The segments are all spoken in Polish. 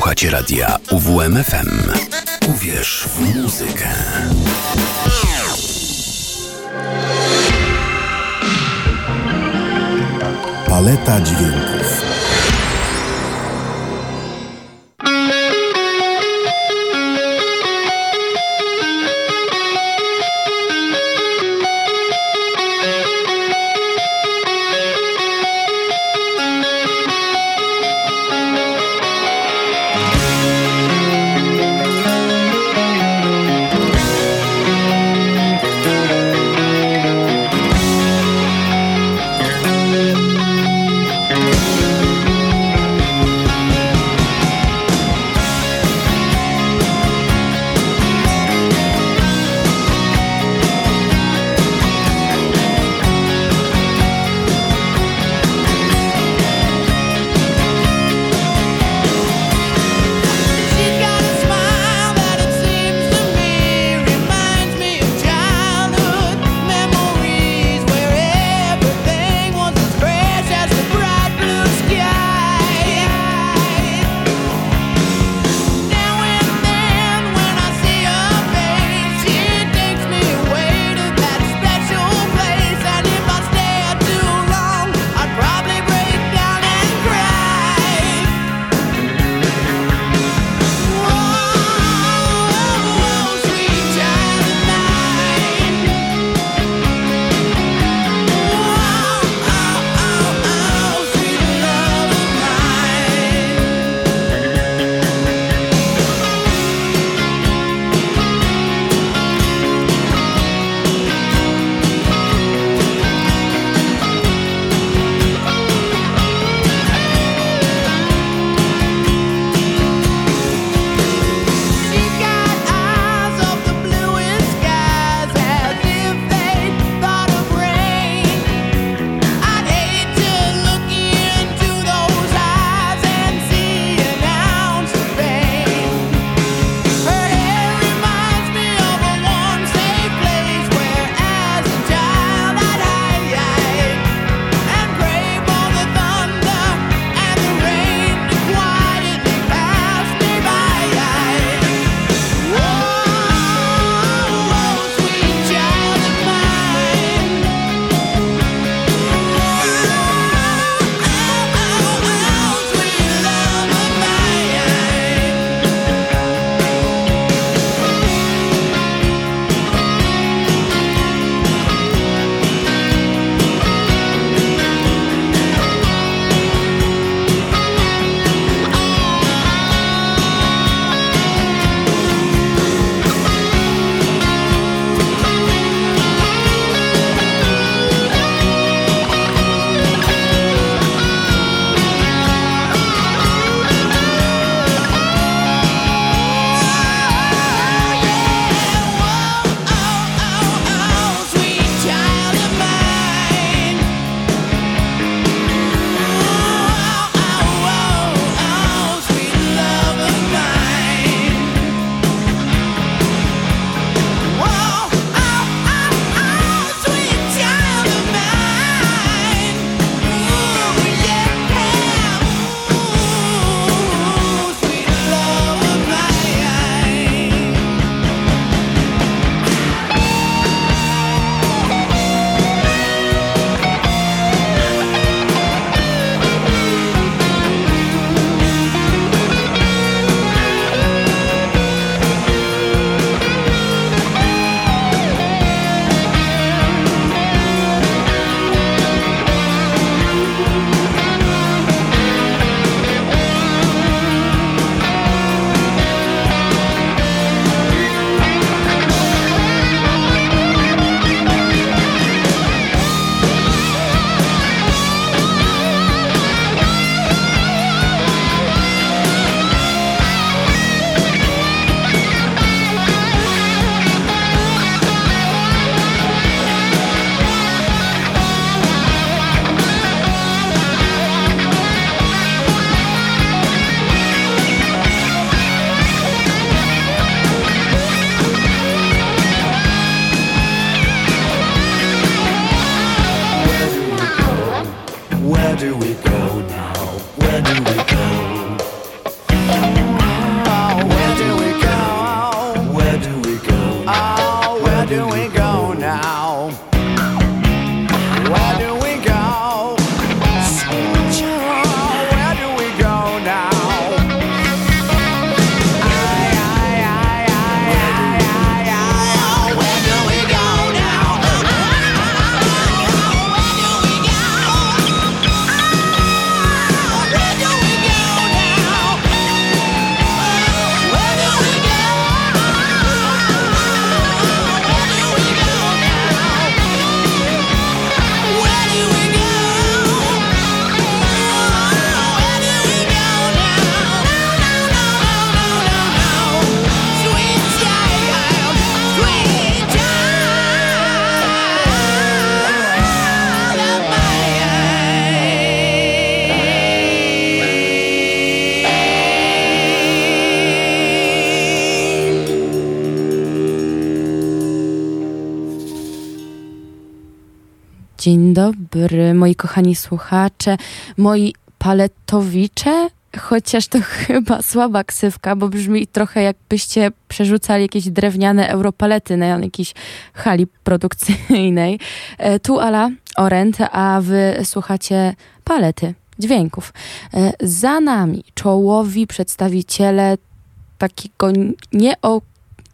Słuchacie radia UWMFM. Uwierz w muzykę. Paleta dźwięków. Dzień dobry, moi kochani słuchacze, moi paletowicze, chociaż to chyba słaba ksywka, bo brzmi trochę jakbyście przerzucali jakieś drewniane europalety na jakiejś hali produkcyjnej. E, tu Ala Orent, a wy słuchacie palety dźwięków. E, za nami czołowi przedstawiciele takiego nie o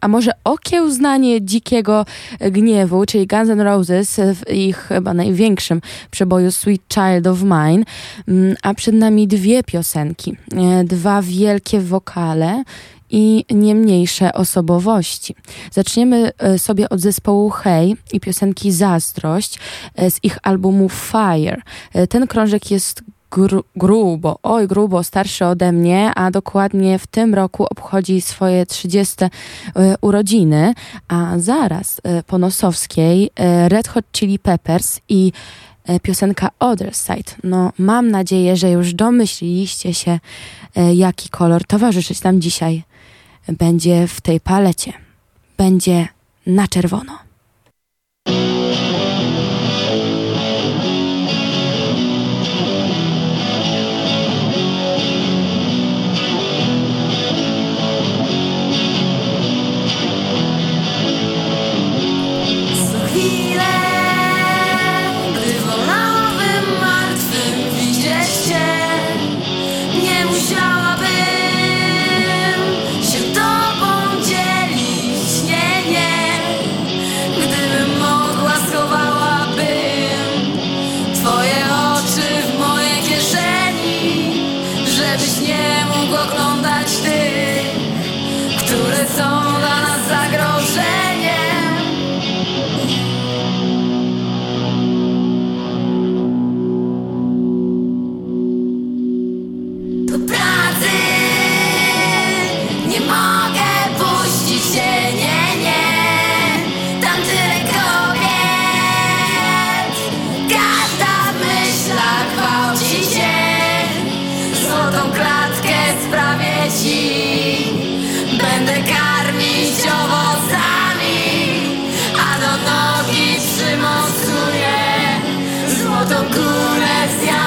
a może okiełznanie dzikiego gniewu, czyli Guns N' Roses w ich chyba największym przeboju Sweet Child of Mine, mm, a przed nami dwie piosenki, e, dwa wielkie wokale i nie mniejsze osobowości. Zaczniemy e, sobie od zespołu Hey i piosenki Zazdrość e, z ich albumu Fire. Ten krążek jest gru, grubo, oj grubo starszy ode mnie, a dokładnie w tym roku obchodzi swoje 30 e, urodziny, a zaraz e, po Nosowskiej e, Red Hot Chili Peppers i piosenka Other Side. No, mam nadzieję, że już domyśliliście się, jaki kolor towarzyszyć nam dzisiaj będzie w tej palecie. Będzie na czerwono. Paleta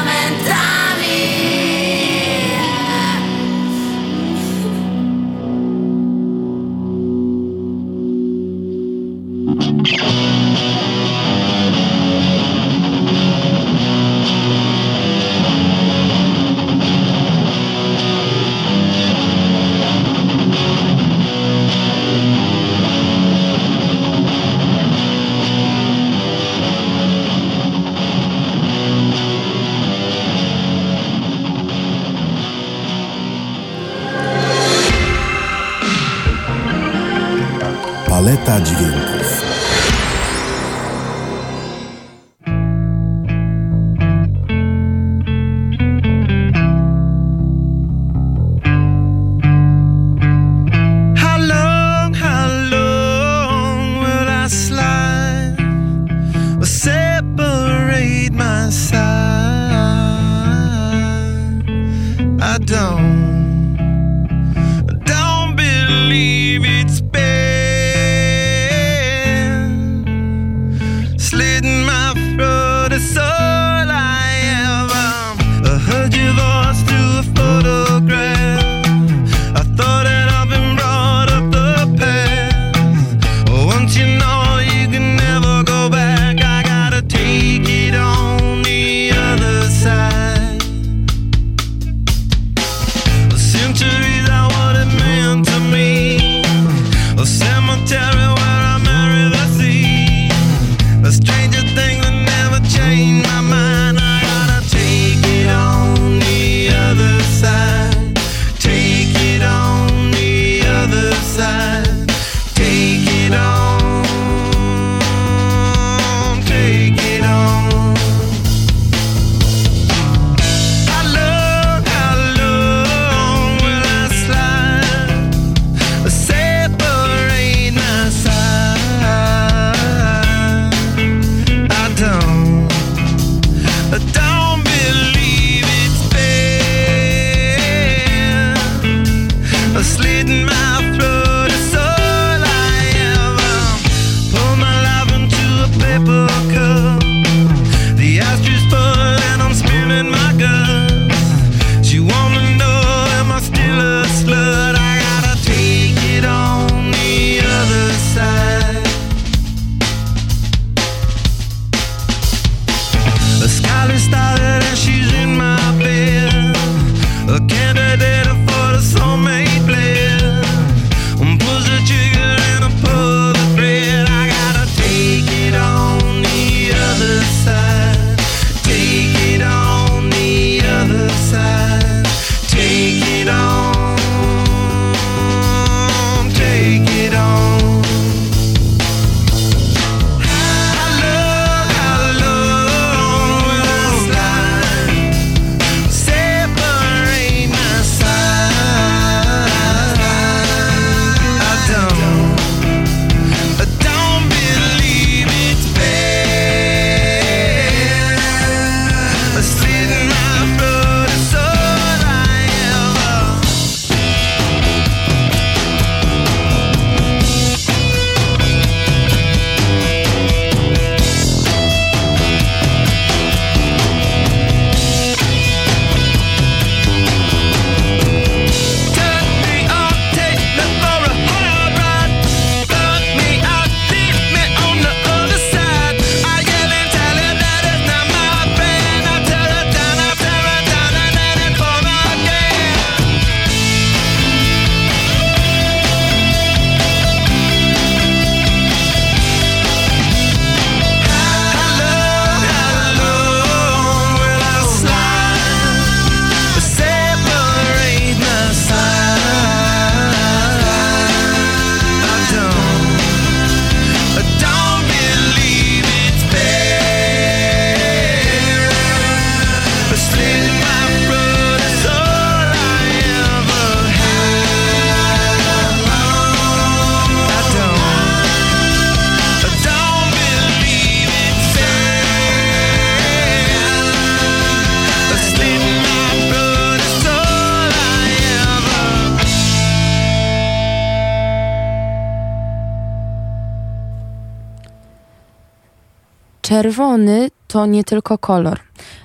czerwony to nie tylko kolor.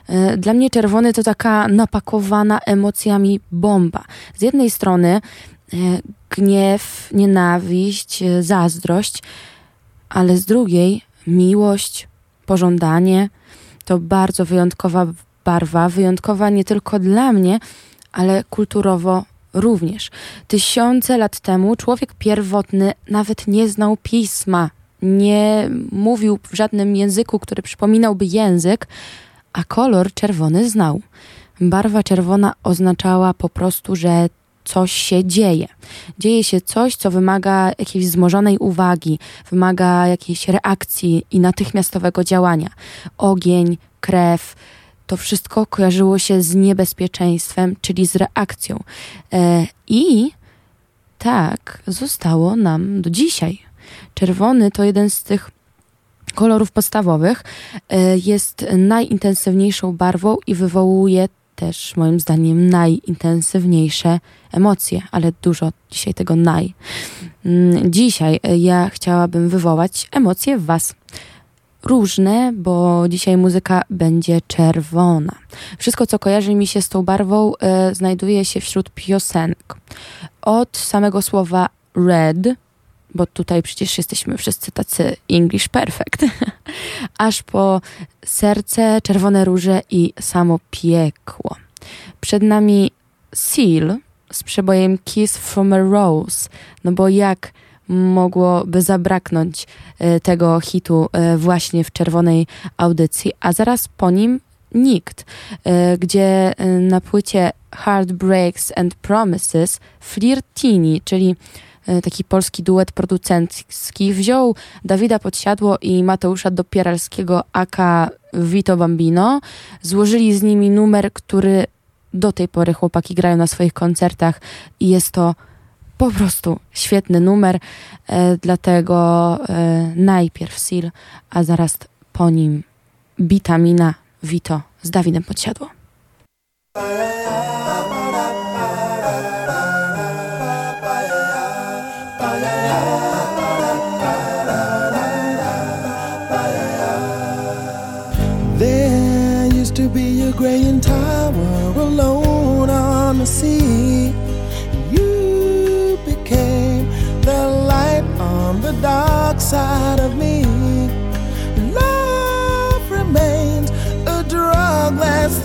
E, dla mnie czerwony to taka napakowana emocjami bomba. Z jednej strony e, gniew, nienawiść, e, zazdrość, ale z drugiej miłość, pożądanie. To bardzo wyjątkowa barwa, wyjątkowa nie tylko dla mnie, ale kulturowo również. Tysiące lat temu człowiek pierwotny nawet nie znał pisma, nie mówił w żadnym języku, który przypominałby język, a kolor czerwony znał. Barwa czerwona oznaczała po prostu, że coś się dzieje. Dzieje się coś, co wymaga jakiejś wzmożonej uwagi, wymaga jakiejś reakcji i natychmiastowego działania. Ogień, krew, to wszystko kojarzyło się z niebezpieczeństwem, czyli z reakcją. E, I tak zostało nam do dzisiaj. Czerwony to jeden z tych kolorów podstawowych. E, jest najintensywniejszą barwą i wywołuje też moim zdaniem najintensywniejsze emocje, ale dużo dzisiaj tego naj. Mm, dzisiaj e, ja chciałabym wywołać emocje w Was. Różne, bo dzisiaj muzyka będzie czerwona. Wszystko, co kojarzy mi się z tą barwą, e, znajduje się wśród piosenek. Od samego słowa red, bo tutaj przecież jesteśmy wszyscy tacy English perfect, aż po serce, czerwone róże i samo piekło. Przed nami Seal z przebojem Kiss from a Rose, no bo jak mogłoby zabraknąć e, tego hitu e, właśnie w czerwonej audycji, a zaraz po nim nikt, e, gdzie na płycie Heartbreaks and Promises Flirtini, czyli taki polski duet producencki, wziął Dawida Podsiadło i Mateusza Dopieralskiego aka Vito Bambino, złożyli z nimi numer, który do tej pory chłopaki grają na swoich koncertach i jest to po prostu świetny numer, e, dlatego e, najpierw Seal, a zaraz po nim Bitamina Vito z Dawidem Podsiadło. Graying tower alone on the sea. You became the light on the dark side of me. Love remains a drug that's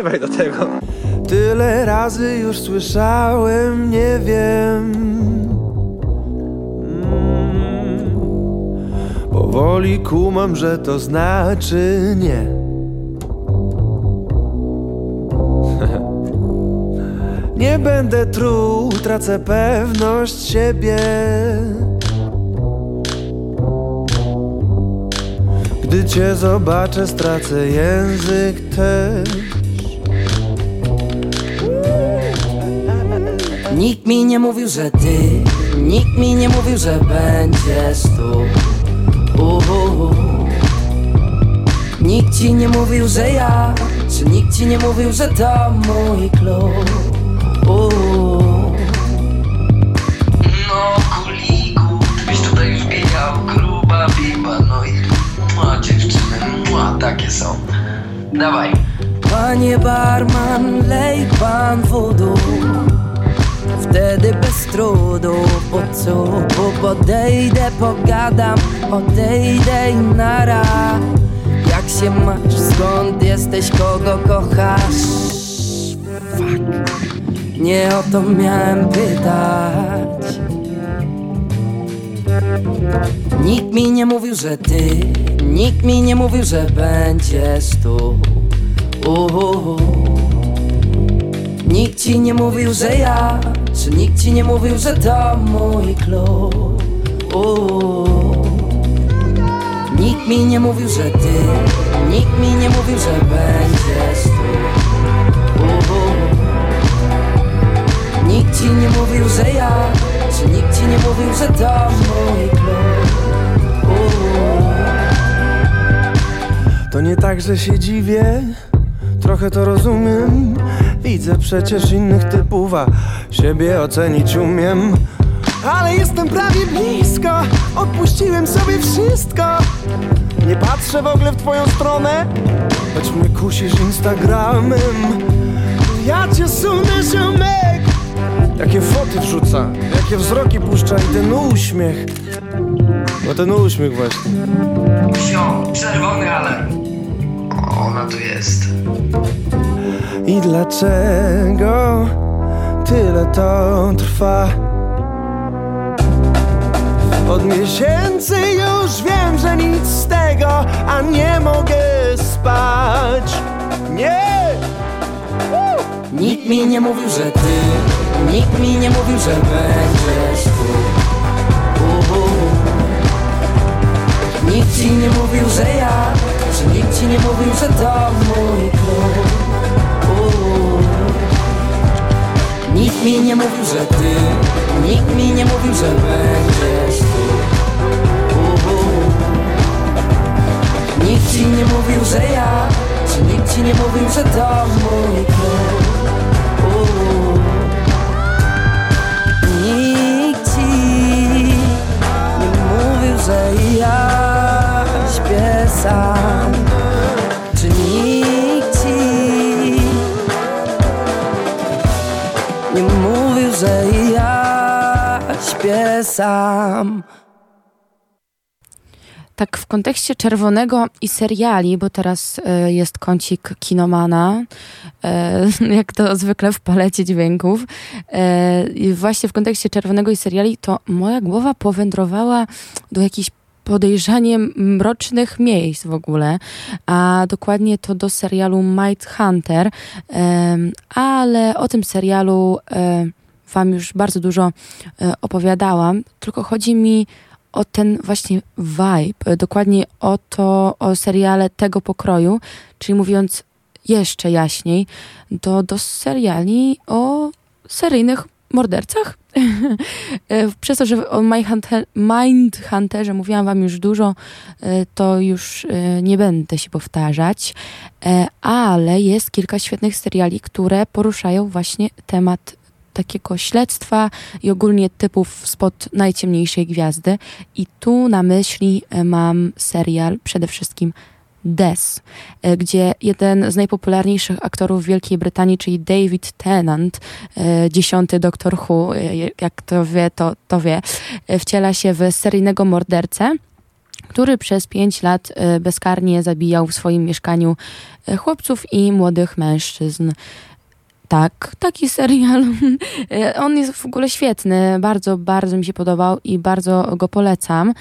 Śpiewaj do tego. Tyle razy już słyszałem, nie wiem. Mm. Powoli kumam, że to znaczy nie. nie będę truł, tracę pewność siebie. Gdy cię zobaczę, stracę język też. Nikt mi nie mówił, że ty Nikt mi nie mówił, że będziesz tu Uhu. Nikt ci nie mówił, że ja Czy nikt ci nie mówił, że to mój klub Uhu. No kuliku, byś tutaj już biegał, gruba biba, no i mua, dziewczyny, mua, takie są. Dawaj. Panie barman, lej pan wodu Wtedy bez trudu po cupu podejdę, pogadam, odejdę i nara Jak się masz, skąd jesteś, kogo kochasz? Fuck. Nie o to miałem pytać Nikt mi nie mówił, że ty Nikt mi nie mówił, że będziesz tu Uhu. Nikt ci nie mówił, że ja Czy nikt ci nie mówił, że to mój klub Uhu. Nikt mi nie mówił, że ty Nikt mi nie mówił, że będziesz tu Uhu. Nikt ci nie mówił, że ja Czy nikt ci nie mówił, że to mój klub Uuu. To nie tak, że się dziwię, trochę to rozumiem. Widzę przecież innych typów, a siebie ocenić umiem. Ale jestem prawie blisko, odpuściłem sobie wszystko. Nie patrzę w ogóle w twoją stronę, choć mnie kusisz Instagramem. Ja cię sunę, ziomek. Jakie foty wrzuca, jakie wzroki puszcza i ten uśmiech. No ten uśmiech właśnie. Wsio, czerwony alarm. Ona tu jest. I dlaczego tyle to trwa? Od miesięcy już wiem, że nic z tego, a nie mogę spać. Nie! Nikt mi nie mówił, że ty Nikt mi nie mówił, że będziesz tu Uhu. Nikt ci nie mówił, że ja Że nikt ci nie mówił, że to mój mi nie mówił, że ty Nikt mi nie mówił, że będziesz tu Uhu. Nikt ci nie mówił, że ja Że nikt ci nie mówił, że to mój klub. Nikt ci nie mówił, że ja śpię sam sam Tak w kontekście czerwonego i seriali, bo teraz e, jest kącik kinomana, e, jak to zwykle w palecie dźwięków. I właśnie w kontekście czerwonego i seriali, to moja głowa powędrowała do jakichś podejrzanie mrocznych miejsc w ogóle, a dokładnie to do serialu Might Hunter, ale o tym serialu wam już bardzo dużo e, opowiadałam, tylko chodzi mi o ten właśnie vibe, e, dokładnie o to, o seriale tego pokroju, czyli mówiąc jeszcze jaśniej, to do seriali o seryjnych mordercach. E, Przez to, że o Mindhunter- Mindhunterze mówiłam wam już dużo, to już nie będę się powtarzać, ale jest kilka świetnych seriali, które poruszają właśnie temat takiego śledztwa i ogólnie typów spod najciemniejszej gwiazdy. I tu na myśli e, mam serial przede wszystkim Des, e, gdzie jeden z najpopularniejszych aktorów Wielkiej Brytanii, czyli David Tennant, e, dziesiąty Doktor Who, jak to wie, to, to wie, wciela się w seryjnego mordercę, który przez pięć lat bezkarnie zabijał w swoim mieszkaniu chłopców i młodych mężczyzn. Tak, taki serial. On jest w ogóle świetny, bardzo, bardzo mi się podobał i bardzo go polecam.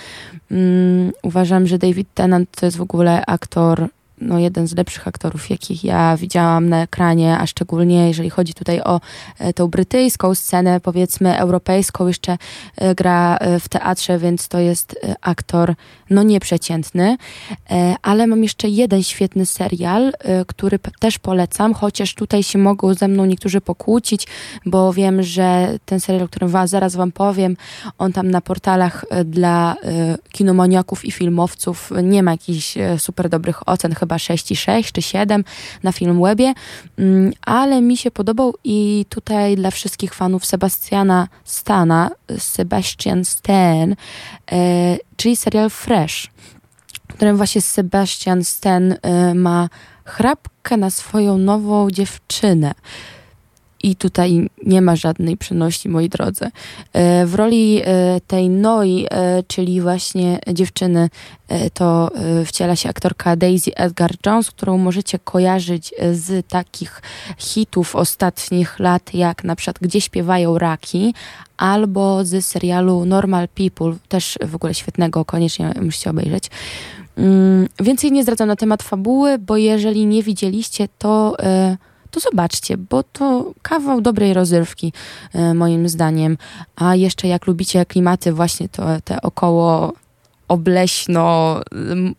Mm, uważam, że David Tennant to jest w ogóle aktor, no jeden z lepszych aktorów, jakich ja widziałam na ekranie, a szczególnie jeżeli chodzi tutaj o e, tą brytyjską scenę, powiedzmy europejską, jeszcze e, gra e, w teatrze, więc to jest aktor no nieprzeciętny. Ale mam jeszcze jeden świetny serial, który też polecam, chociaż tutaj się mogą ze mną niektórzy pokłócić, bo wiem, że ten serial, o którym zaraz wam powiem, on tam na portalach dla kinomaniaków i filmowców nie ma jakichś super dobrych ocen, chyba 6,6 czy 7 na Filmwebie, Mm, ale mi się podobał i tutaj dla wszystkich fanów Sebastiana Stana, Sebastian Stan, e, czyli serial Fresh, w którym właśnie Sebastian Stan e, ma chrapkę na swoją nową dziewczynę. I tutaj nie ma żadnej przenośni, moi drodzy. E, W roli e, tej Noi, e, czyli właśnie dziewczyny, to wciela się aktorka Daisy Edgar-Jones, którą możecie kojarzyć z takich hitów ostatnich lat, jak na przykład Gdzie śpiewają raki, albo z serialu Normal People, też w ogóle świetnego, koniecznie musicie obejrzeć. Mm, Więcej nie zdradzam na temat fabuły, bo jeżeli nie widzieliście, to, e, to zobaczcie, bo to kawał dobrej rozrywki, e, moim zdaniem. A jeszcze jak lubicie klimaty właśnie to, te około obleśno,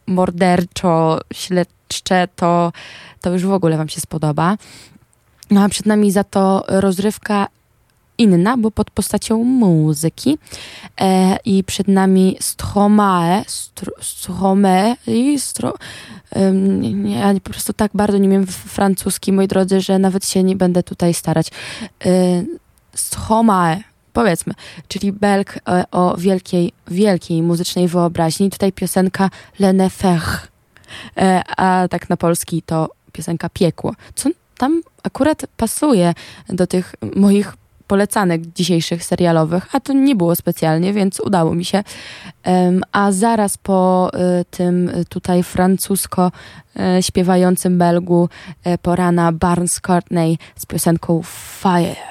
morderczo, śledcze, to, to już w ogóle wam się spodoba. No a przed nami za to rozrywka inna, bo pod postacią muzyki. E, I przed nami Stromae, Str Stromae i Stro... Ja po prostu tak bardzo nie wiem francuski, moi drodzy, że nawet się nie będę tutaj starać. Y, Stromae, powiedzmy, czyli Belg e, o wielkiej, wielkiej muzycznej wyobraźni. Tutaj piosenka L'Enfer, e, a tak na polski to piosenka Piekło, co tam akurat pasuje do tych moich polecanek dzisiejszych serialowych, a to nie było specjalnie, więc udało mi się. A zaraz po y, tym tutaj francusko y, śpiewającym Belgu porana Barnes Courtney z piosenką Fire.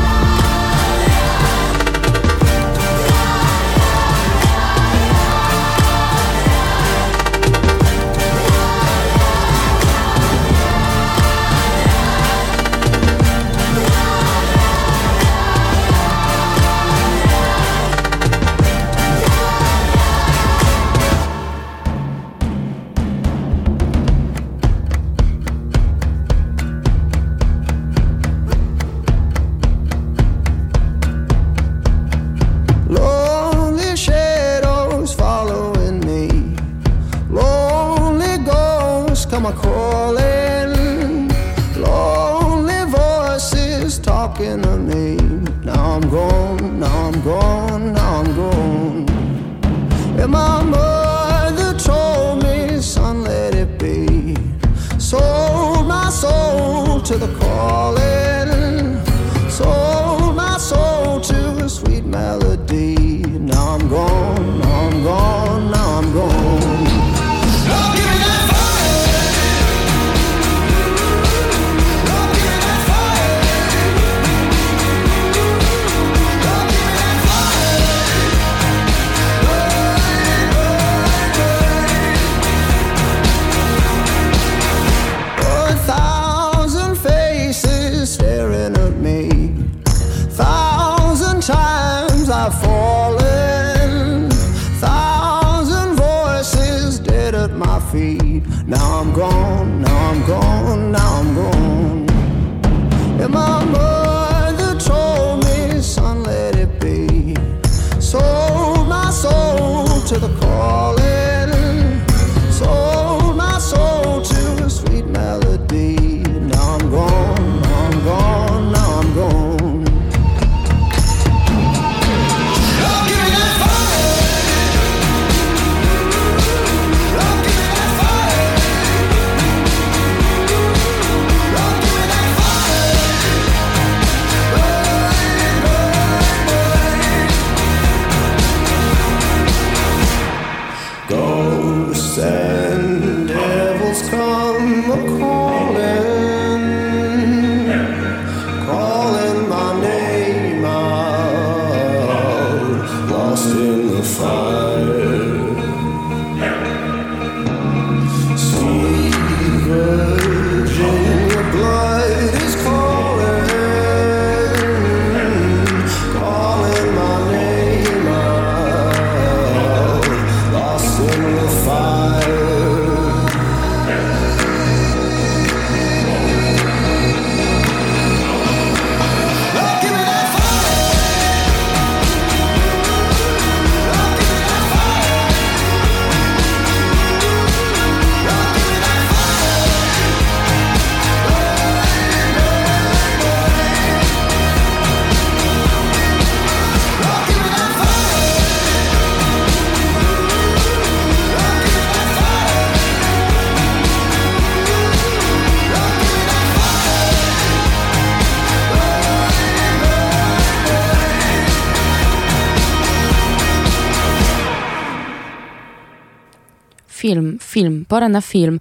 Film, film, pora na film.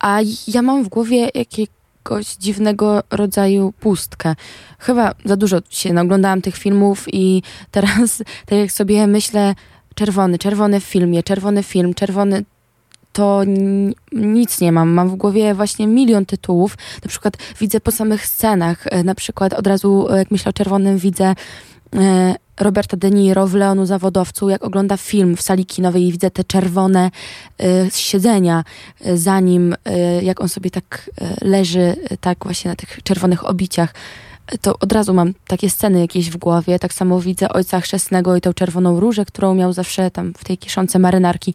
A ja mam w głowie jakiegoś dziwnego rodzaju pustkę. Chyba za dużo się naglądałam tych filmów i teraz, tak jak sobie myślę, czerwony, czerwony w filmie, czerwony film, czerwony to nic nie mam. Mam w głowie właśnie milion tytułów. Na przykład widzę po samych scenach. E, Na przykład od razu, e, jak myślę o czerwonym, widzę e, Roberta De Niro w Leonu Zawodowcu, jak ogląda film w sali kinowej i widzę te czerwone e, siedzenia e, za nim, e, jak on sobie tak leży, tak właśnie na tych czerwonych obiciach. To od razu mam takie sceny jakieś w głowie. Tak samo widzę ojca chrzestnego i tą czerwoną różę, którą miał zawsze tam w tej kiszonce marynarki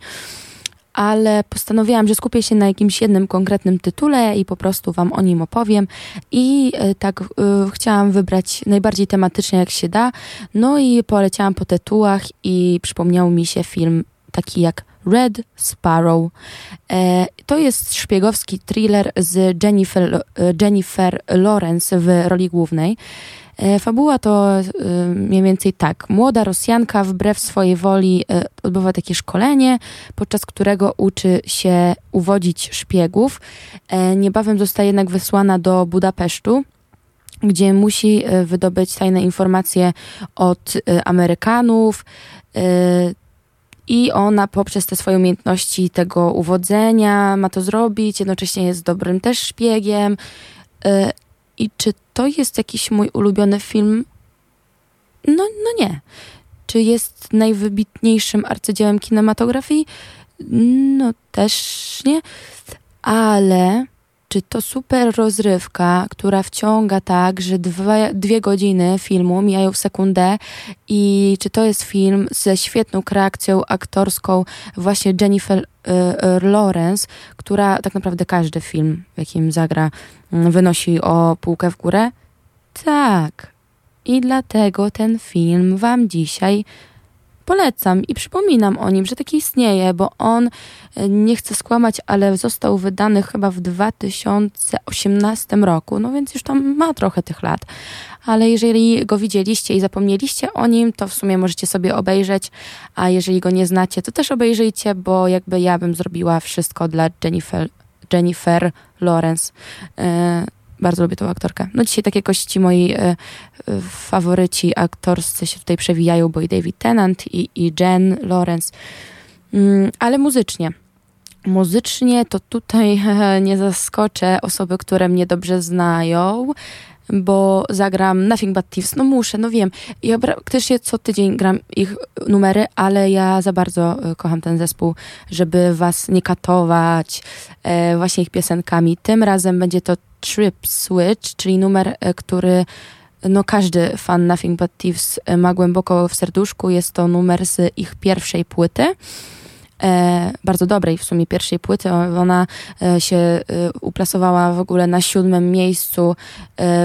ale postanowiłam, że skupię się na jakimś jednym konkretnym tytule i po prostu Wam o nim opowiem. I e, tak e, chciałam wybrać najbardziej tematycznie, jak się da. No i poleciałam po tytułach i przypomniał mi się film taki jak Red Sparrow. E, to jest szpiegowski thriller z Jennifer, e, Jennifer Lawrence w roli głównej. E, Fabuła to e, mniej więcej tak. Młoda Rosjanka wbrew swojej woli e, odbywa takie szkolenie, podczas którego uczy się uwodzić szpiegów. Niebawem zostaje jednak wysłana do Budapesztu, gdzie musi wydobyć tajne informacje od Amerykanów. I ona poprzez te swoje umiejętności tego uwodzenia ma to zrobić, jednocześnie jest dobrym też szpiegiem. I czy to jest jakiś mój ulubiony film? No, no nie. Czy jest najwybitniejszym arcydziełem kinematografii? No też nie. Ale czy to super rozrywka, która wciąga tak, że dwa, dwie godziny filmu mijają w sekundę i czy to jest film ze świetną kreacją aktorską właśnie Jennifer y, y, Lawrence, która tak naprawdę każdy film, w jakim zagra, wynosi o półkę w górę? Tak. I dlatego ten film wam dzisiaj polecam i przypominam o nim, że taki istnieje, bo on, e, nie chcę skłamać, ale został wydany chyba w 2018 roku, no więc już tam ma trochę tych lat. Ale jeżeli go widzieliście i zapomnieliście o nim, to w sumie możecie sobie obejrzeć, a jeżeli go nie znacie, to też obejrzyjcie, bo jakby ja bym zrobiła wszystko dla Jennifer, Jennifer Lawrence. E, bardzo lubię tą aktorkę. No dzisiaj takie kości moi e, e, faworyci aktorscy się tutaj przewijają, bo i David Tennant i, i Jen Lawrence. Mm, ale muzycznie. Muzycznie to tutaj nie zaskoczę osoby, które mnie dobrze znają. bo zagram Nothing But Thieves. No muszę, no wiem. Ja praktycznie co tydzień gram ich numery, ale ja za bardzo y, kocham ten zespół, żeby was nie katować e, właśnie ich piosenkami. Tym razem będzie to Trip Switch, czyli numer, e, który no każdy fan Nothing But Thieves e, ma głęboko w serduszku. Jest to numer z ich pierwszej płyty. E, bardzo dobrej w sumie pierwszej płyty. Ona e, się e, uplasowała w ogóle na siódmym miejscu e,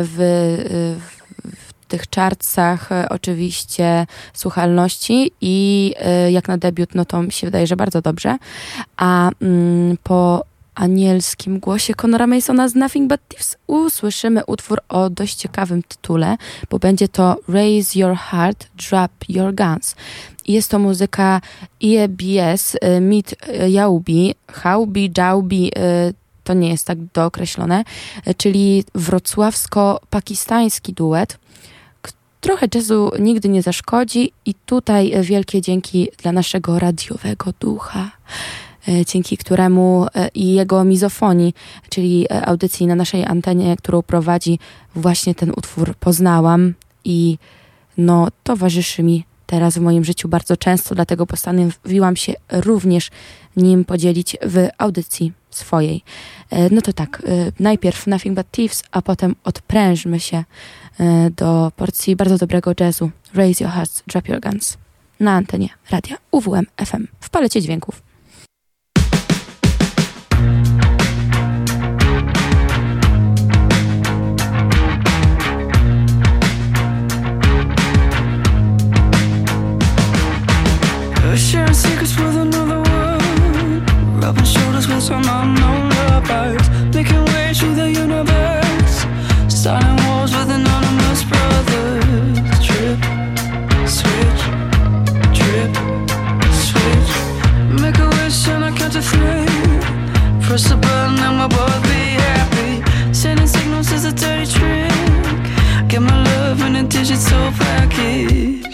w, w, w tych chartsach e, oczywiście słuchalności i jak na debiut, no to mi się wydaje, że bardzo dobrze. A mm, po anielskim głosie Conora Masona z Nothing But Thieves usłyszymy utwór o dość ciekawym tytule, bo będzie to Raise Your Heart, Drop Your Guns. Jest to muzyka EBS, y, Meet Yaubi, Haubi, Jaubi, y, to nie jest tak dookreślone, y, czyli wrocławsko-pakistański duet. Trochę jazzu nigdy nie zaszkodzi i tutaj y, wielkie dzięki dla naszego radiowego ducha dzięki któremu e, i jego mizofonii, czyli e, audycji na naszej antenie, którą prowadzi, właśnie ten utwór poznałam i no towarzyszy mi teraz w moim życiu bardzo często, dlatego postanowiłam się również nim podzielić w audycji swojej. E, No to tak, e, najpierw Nothing But Thieves, a potem odprężmy się e, do porcji bardzo dobrego jazzu. Raise Your Hearts, Drop Your Guns na antenie radia UWM FM w palecie dźwięków. Sharing secrets with another world Rubbing shoulders with some unknown lovers Making ways through the universe. Starting wars with anonymous brothers. Trip, switch, trip, switch. Make a wish and I count to three. Press the button and we'll both be happy. Sending signals is a dirty trick. Get my love in a digital package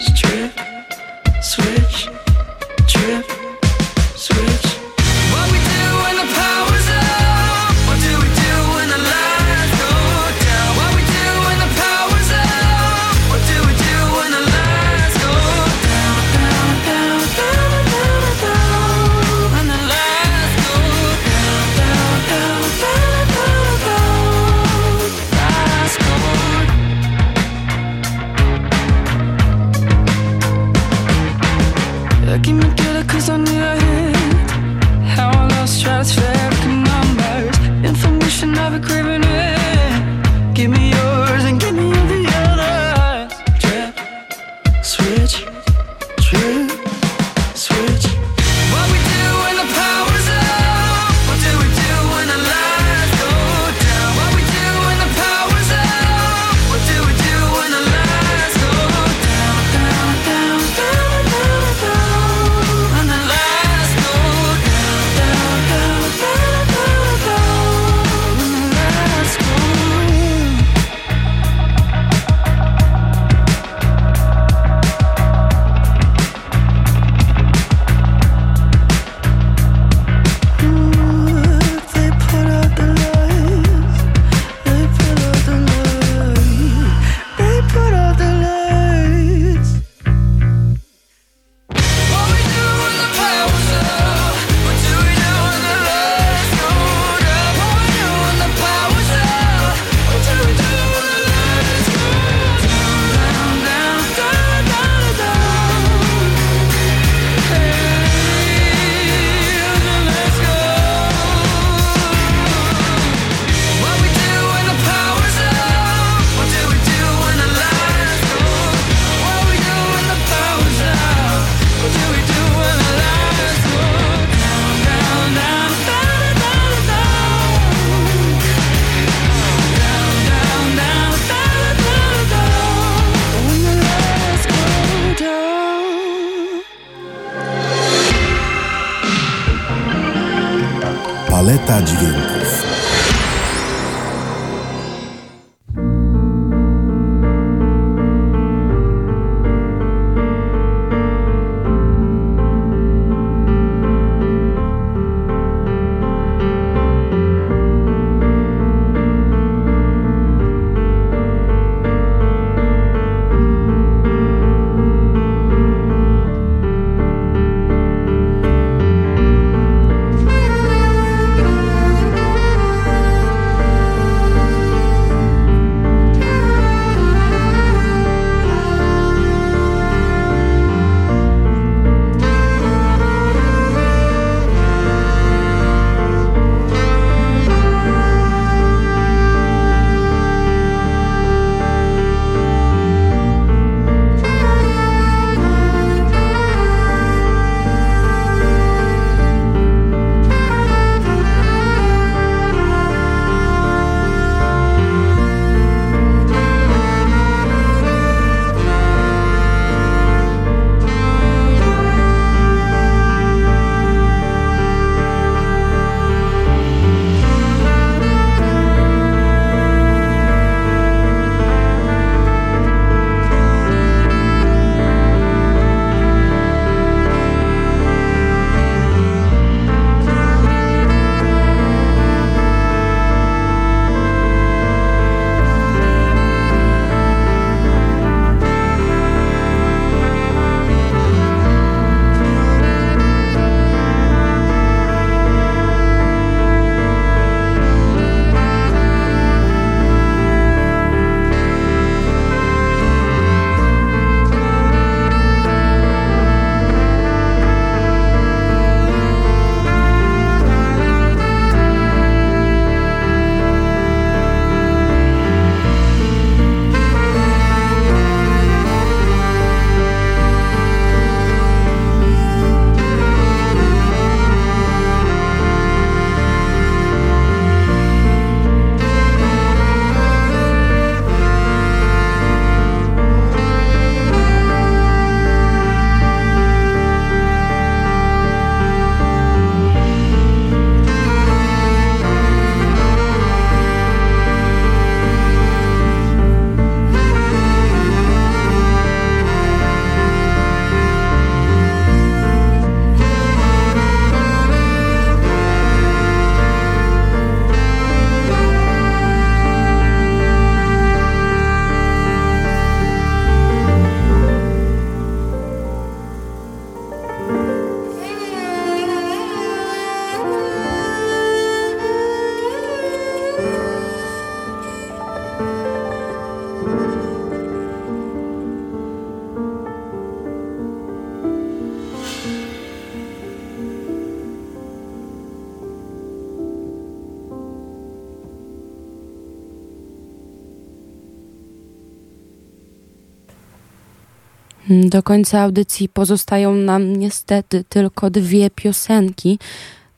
Do końca audycji pozostają nam niestety tylko dwie piosenki,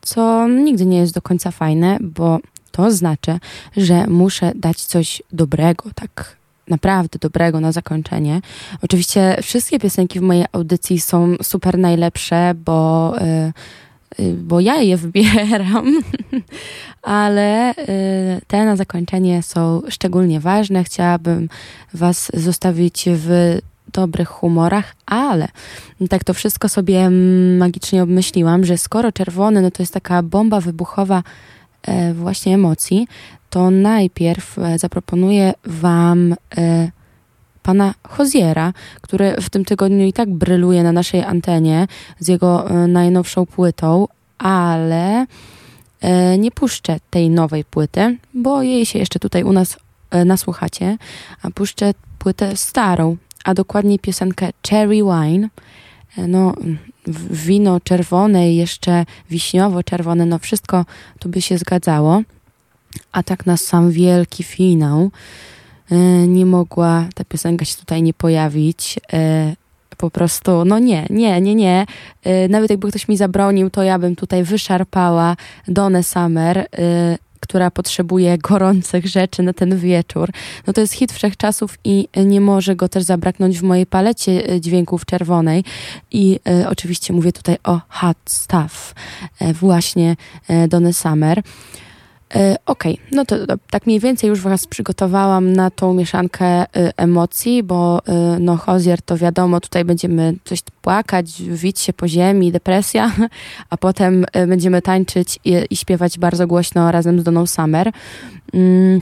co nigdy nie jest do końca fajne, bo to znaczy, że muszę dać coś dobrego, tak naprawdę dobrego na zakończenie. Oczywiście wszystkie piosenki w mojej audycji są super najlepsze, bo, y, y, bo ja je wybieram, ale y, te na zakończenie są szczególnie ważne. Chciałabym Was zostawić w dobrych humorach, ale tak to wszystko sobie magicznie obmyśliłam, że skoro czerwony, no to jest taka bomba wybuchowa e, właśnie emocji, to najpierw e, zaproponuję Wam e, pana Hoziera, który w tym tygodniu i tak bryluje na naszej antenie z jego e, najnowszą płytą, ale e, nie puszczę tej nowej płyty, bo jej się jeszcze tutaj u nas e, nasłuchacie, a puszczę płytę starą, a dokładniej piosenkę Cherry Wine. E, No, wino czerwone i jeszcze wiśniowo-czerwone, no wszystko tu by się zgadzało. A tak na sam wielki finał e, nie mogła ta piosenka się tutaj nie pojawić. E, Po prostu, no nie, nie, nie, nie. Nawet jakby ktoś mi zabronił, to ja bym tutaj wyszarpała Donę Summer, która potrzebuje gorących rzeczy na ten wieczór. No to jest hit wszechczasów i nie może go też zabraknąć w mojej palecie e, dźwięków czerwonej. I e, oczywiście mówię tutaj o Hot Stuff, e, właśnie e, Donny Summer. E, Okej, no to, tak mniej więcej już Was przygotowałam na tą mieszankę e, emocji, bo e, no Hozier to wiadomo, tutaj będziemy coś płakać, wić się po ziemi, depresja, a potem e, będziemy tańczyć i, i śpiewać bardzo głośno razem z Doną Summer. Mm,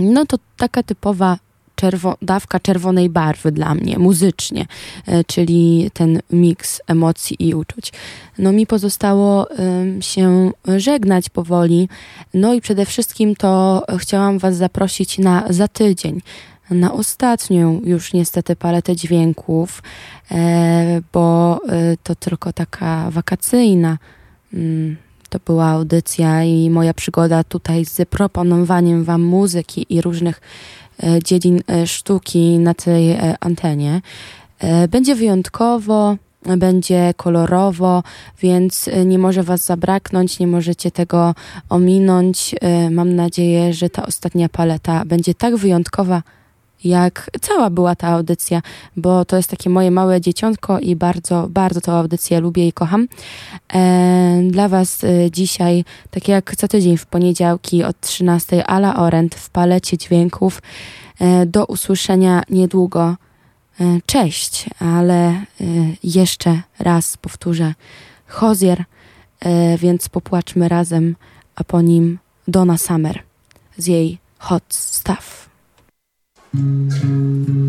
no to taka typowa czerwo- dawka czerwonej barwy dla mnie, muzycznie, e, czyli ten miks emocji i uczuć. No mi pozostało się żegnać powoli, no i przede wszystkim to chciałam Was zaprosić na za tydzień, na ostatnią już niestety paletę dźwięków, e, bo e, to tylko taka wakacyjna mm, to była audycja i moja przygoda tutaj z proponowaniem Wam muzyki i różnych dziedzin e, sztuki na tej e, antenie. E, Będzie wyjątkowo, będzie kolorowo, więc e, nie może Was zabraknąć, nie możecie tego ominąć. E, Mam nadzieję, że ta ostatnia paleta będzie tak wyjątkowa, jak cała była ta audycja, bo to jest takie moje małe dzieciątko i bardzo, bardzo tę audycję lubię i kocham. E, Dla Was e, dzisiaj, tak jak co tydzień w poniedziałki od 13 Ala Orent w palecie dźwięków. E, Do usłyszenia niedługo. Cześć, ale jeszcze raz powtórzę. Hozier, więc popłaczmy razem, a po nim Donna Summer z jej Hot Stuff. Thank you.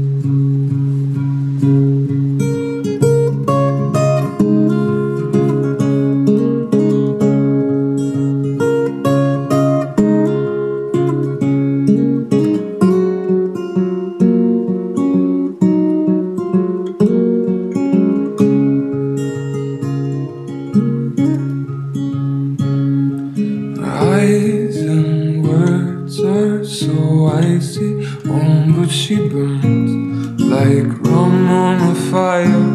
But she burns like rum on a fire.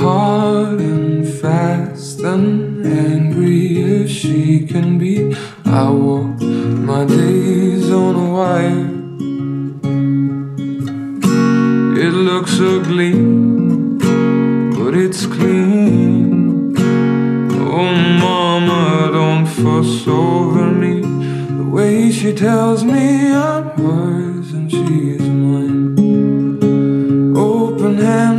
Hard and fast and angry as she can be. I walk my days on a wire. It looks ugly, but it's clean. Oh, mama, don't fuss over me. Way she tells me I'm hers and she is mine. Open hand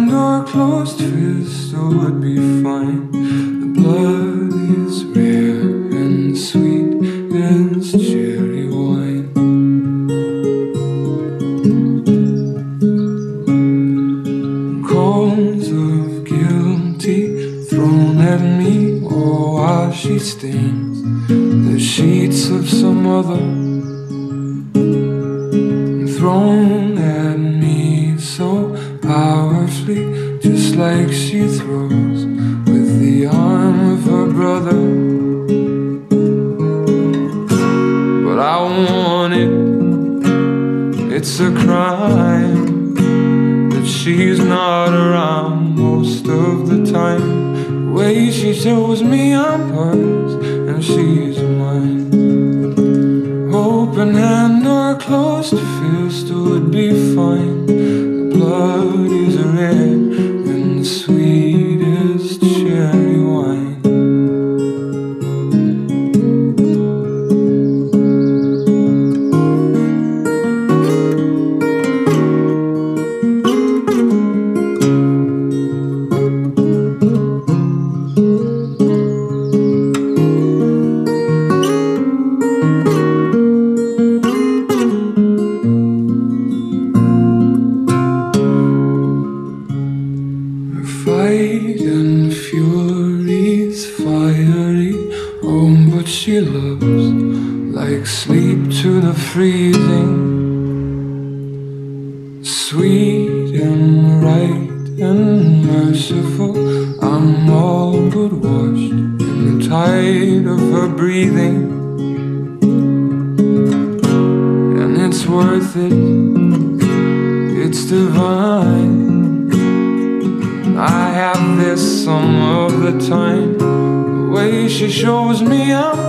mother. she loves, like sleep to the freezing. Sweet. she shows me up.